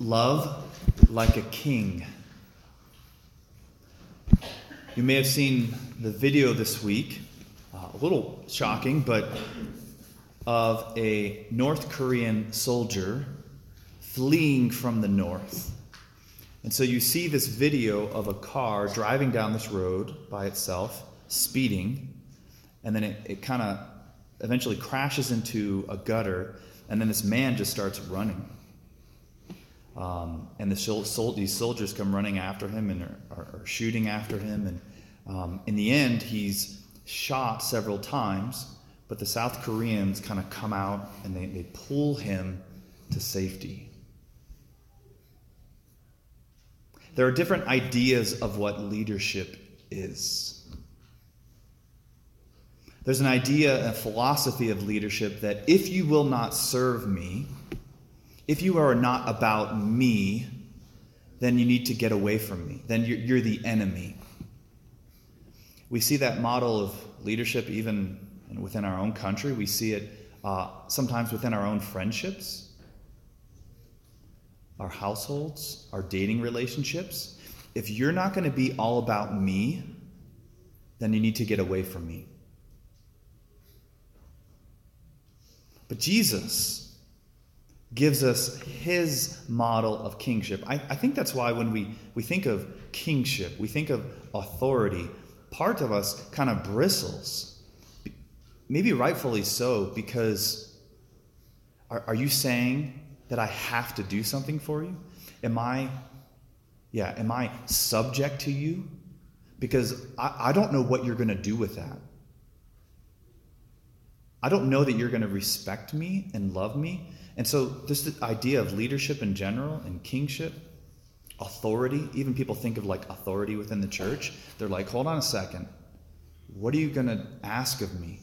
Love like a king. You may have seen the video this week, uh, a little shocking, but of a North Korean soldier fleeing from the north. And so you see this video of a car driving down this road by itself, speeding, and then it, it kind of eventually crashes into a gutter, and then this man just starts running. Um, and the sol- these soldiers come running after him and are, are, are shooting after him. And um, in the end, he's shot several times, but the South Koreans kind of come out and they, they pull him to safety. There are different ideas of what leadership is. There's an idea, a philosophy of leadership that if you will not serve me, if you are not about me, then you need to get away from me. Then you're, you're the enemy. We see that model of leadership even within our own country. We see it uh, sometimes within our own friendships, our households, our dating relationships. If you're not going to be all about me, then you need to get away from me. But Jesus, gives us his model of kingship. I, I, think that's why when we, we think of kingship, we think of authority, part of us kind of bristles. Maybe rightfully so, because are, are you saying that I have to do something for you? Am I, yeah, am I subject to you? Because I, I don't know what you're going to do with that. I don't know that you're going to respect me and love me. And so, this idea of leadership in general and kingship, authority, even people think of like authority within the church. They're like, hold on a second. What are you going to ask of me?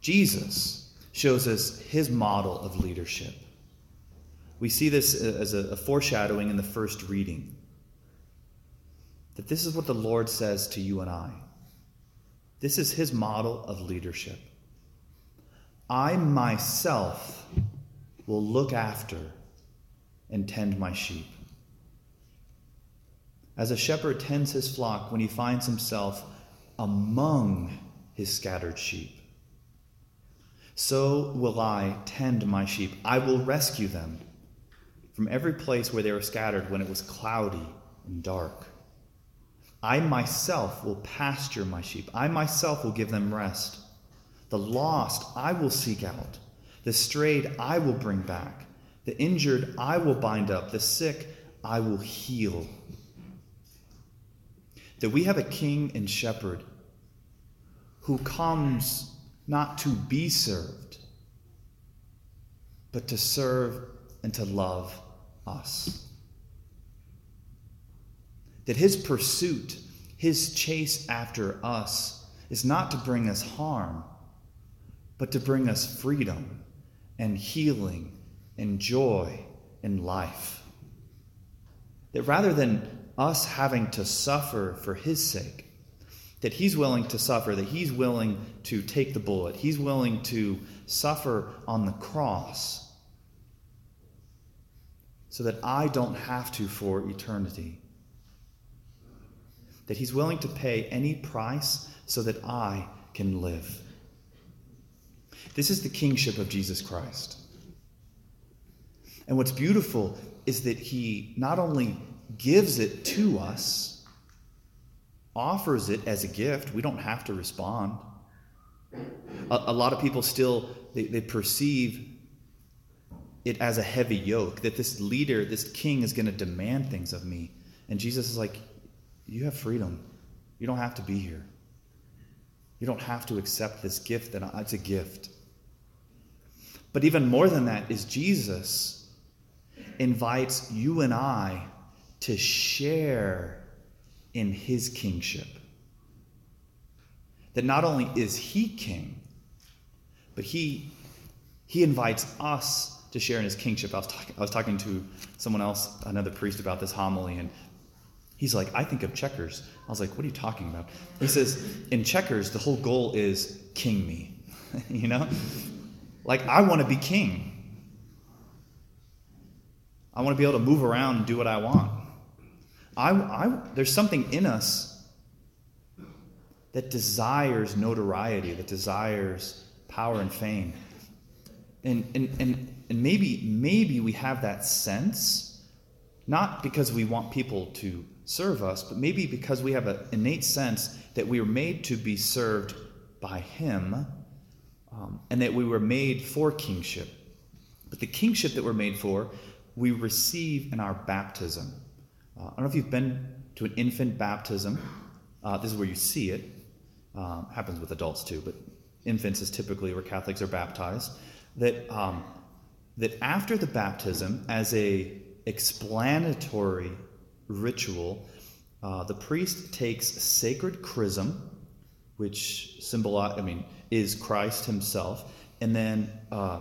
Jesus shows us his model of leadership. We see this uh, as a, foreshadowing in the first reading that this is what the Lord says to you and I. This is his model of leadership. I myself will look after and tend my sheep. As a shepherd tends his flock when he finds himself among his scattered sheep, so will I tend my sheep. I will rescue them from every place where they were scattered when it was cloudy and dark. I myself will pasture my sheep. I myself will give them rest. The lost I will seek out. The strayed I will bring back. The injured I will bind up. The sick I will heal. That we have a king and shepherd who comes not to be served, but to serve and to love us. That his pursuit, his chase after us, is not to bring us harm, but to bring us freedom and healing and joy and life. That rather than us having to suffer for His sake, that He's willing to suffer, that He's willing to take the bullet, He's willing to suffer on the cross so that I don't have to for eternity. That He's willing to pay any price so that I can live. This is the kingship of Jesus Christ. And what's beautiful is that he not only gives it to us, offers it as a gift. We don't have to respond. A, a lot of people still they, they perceive it as a heavy yoke, that this leader, this king is going to demand things of me. And Jesus is like, You have freedom. You don't have to be here. You don't have to accept this gift that it's a gift. But even more than that is Jesus invites you and I to share in his kingship. That not only is he king, but he, he invites us to share in his kingship. I was, talk, I was talking to someone else, another priest, about this homily, and he's like, I think of checkers. I was like, what are you talking about? He says, in checkers, the whole goal is king me. you know? Like, I want to be king. I want to be able to move around and do what I want. I, I, there's something in us that desires notoriety, that desires power and fame. And, and, and, and maybe, maybe we have that sense, not because we want people to serve us, but maybe because we have an innate sense that we are made to be served by Him and that we were made for kingship. But the kingship that we're made for, we receive in our baptism. Uh, I don't know if you've been to an infant baptism. Uh, this is where you see it. Um, happens with adults too, but infants is typically where Catholics are baptized. That um, that after the baptism, as a explanatory ritual, uh, the priest takes sacred chrism, which symbolize, I mean, is Christ Himself, and then uh,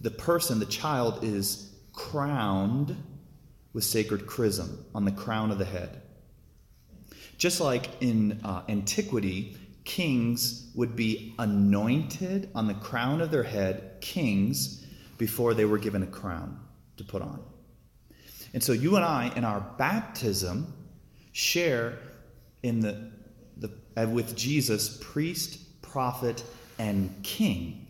the person, the child, is crowned with sacred chrism on the crown of the head. Just like in uh, antiquity, kings would be anointed on the crown of their head, kings, before they were given a crown to put on. And so you and I, in our baptism, share in the, the with Jesus, priest, prophet, and king.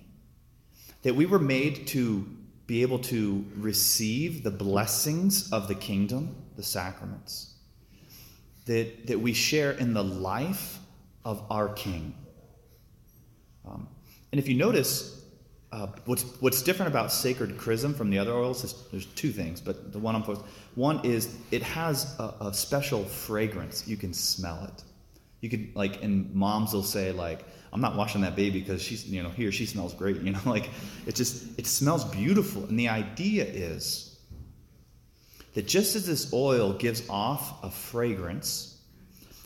That we were made to be able to receive the blessings of the kingdom, the sacraments. That, that we share in the life of our king. Um, and if you notice, uh, what's, what's different about sacred chrism from the other oils is there's two things, but the one I'm focused one is it has a, a, special fragrance. You can smell it. You could like, and moms will say like, "I'm not washing that baby because she's, you know, he or she smells great." You know, like it just it smells beautiful. And the idea is that just as this oil gives off a fragrance,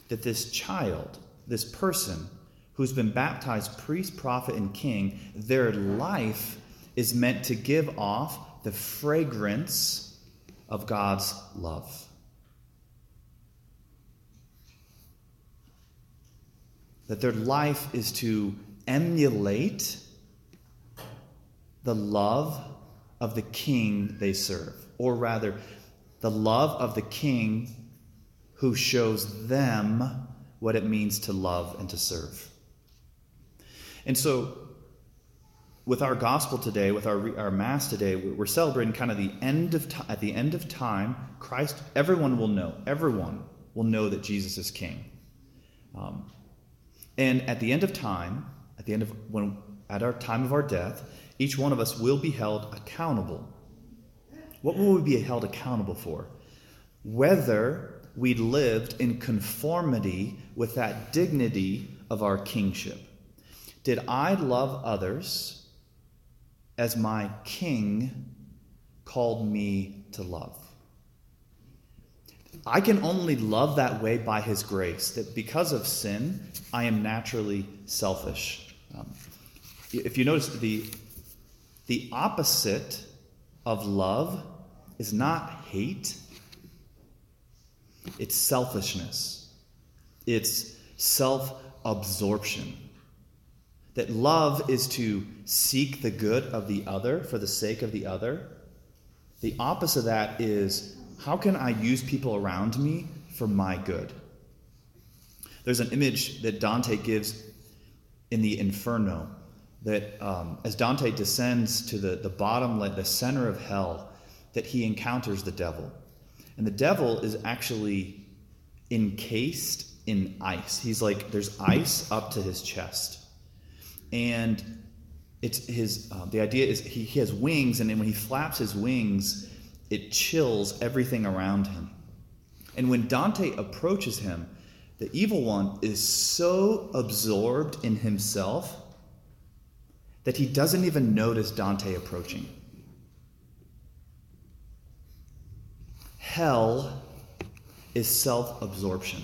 that this child, this person who's been baptized priest, prophet, and king, their life is meant to give off the fragrance of God's love. That their life is to emulate the love of the king they serve, or rather, the love of the king who shows them what it means to love and to serve. And so, with our gospel today, with our, our mass today, we're celebrating kind of the end of time. At the end of time, Christ, everyone will know, everyone will know that Jesus is King. Um, and at the end of time, at the end of when, at our time of our death, each one of us will be held accountable. What will we be held accountable for? Whether we lived in conformity with that dignity of our kingship. Did I love others as my king called me to love? I can only love that way by his grace, that because of sin, I am naturally selfish. Um, if you notice, the, the opposite of love is not hate, it's selfishness, it's self absorption that love is to seek the good of the other for the sake of the other. The opposite of that is how can I use people around me for my good? There's an image that Dante gives in the Inferno that um, as Dante descends to the, the bottom, the center of hell, that he encounters the devil. And the devil is actually encased in ice. He's like, there's ice up to his chest and it's his uh, the idea is he, he has wings and then when he flaps his wings it chills everything around him. And when dante approaches him the evil one is so absorbed in himself that he doesn't even notice dante approaching. Hell is self-absorption.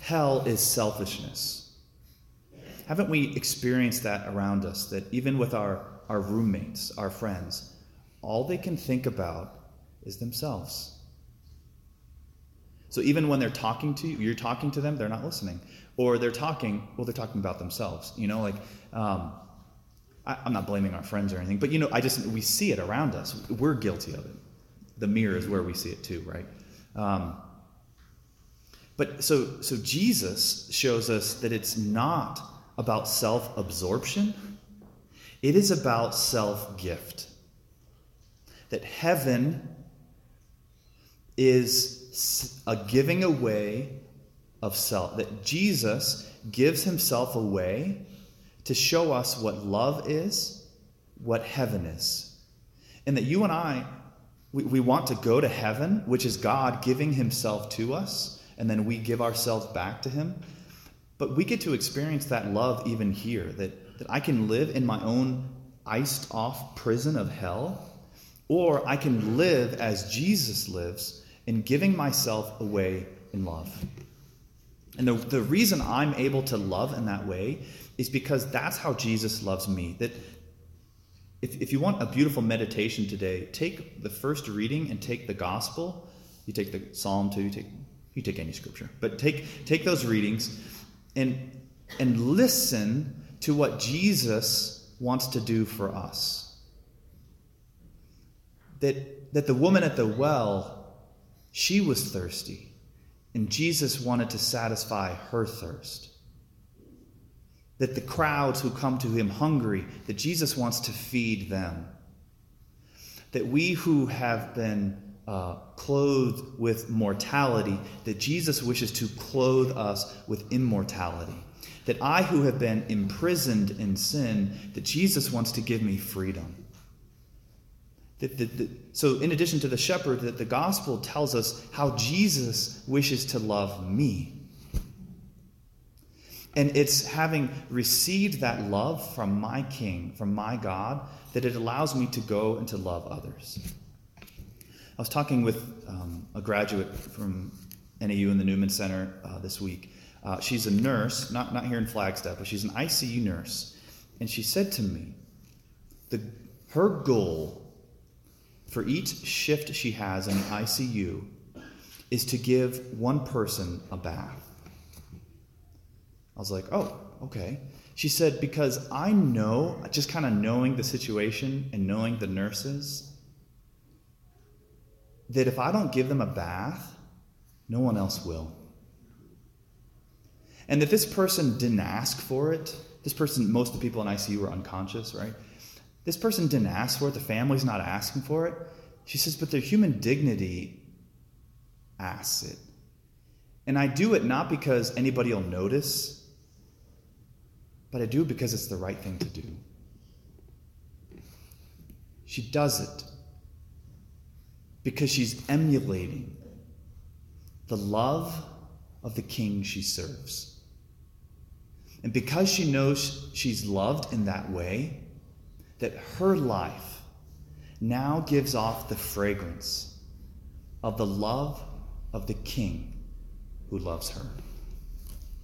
Hell is selfishness. Haven't we experienced that around us? That even with our, our roommates, our friends, all they can think about is themselves. So even when they're talking to you, you're talking to them, they're not listening. Or they're talking, well, they're talking about themselves. You know, like, um, I, I'm not blaming our friends or anything, but you know, I just, we see it around us. We're guilty of it. the mirror is where we see it too, right? Um, but so, so Jesus shows us that it's not about self absorption, it is about self gift. That heaven is a giving away of self, that Jesus gives himself away to show us what love is, what heaven is. And that you and I, we, we want to go to heaven, which is God giving himself to us, and then we give ourselves back to him. But we get to experience that love even here, that, that I can live in my own iced off prison of hell, or I can live as Jesus lives in giving myself away in love. And the, the reason I'm able to love in that way is because that's how Jesus loves me. That if, if you want a beautiful meditation today, take the first reading and take the gospel. You take the Psalm 2, you take, you take any scripture, but take, take those readings and, and listen to what Jesus wants to do for us. That, that the woman at the well, she was thirsty. And Jesus wanted to satisfy her thirst. That the crowds who come to him hungry, that Jesus wants to feed them. That we who have been uh, clothed with mortality, that Jesus wishes to clothe us with immortality. That I who have been imprisoned in sin, that Jesus wants to give me freedom. That, that, that, so, in addition to the shepherd, that the gospel tells us how Jesus wishes to love me. And it's having received that love from my King, from my God, that it allows me to go and to love others. I was talking with um, a graduate from NAU in the Newman Center uh, this week. Uh, she's a nurse, not, not here in Flagstaff, but she's an ICU nurse. And she said to me, the, her goal for each shift she has in the ICU is to give one person a bath. I was like, oh, okay. She said, because I know, just kind of knowing the situation and knowing the nurses, that if I don't give them a bath, no one else will. And that this person didn't ask for it. This person, most of the people in ICU were unconscious, right? This person didn't ask for it, the family's not asking for it. She says, but their human dignity asks it. And I do it not because anybody will notice, but I do it because it's the right thing to do. She does it because she's emulating the love of the king she serves. And because she knows she's loved in that way, that her life now gives off the fragrance of the love of the King who loves her.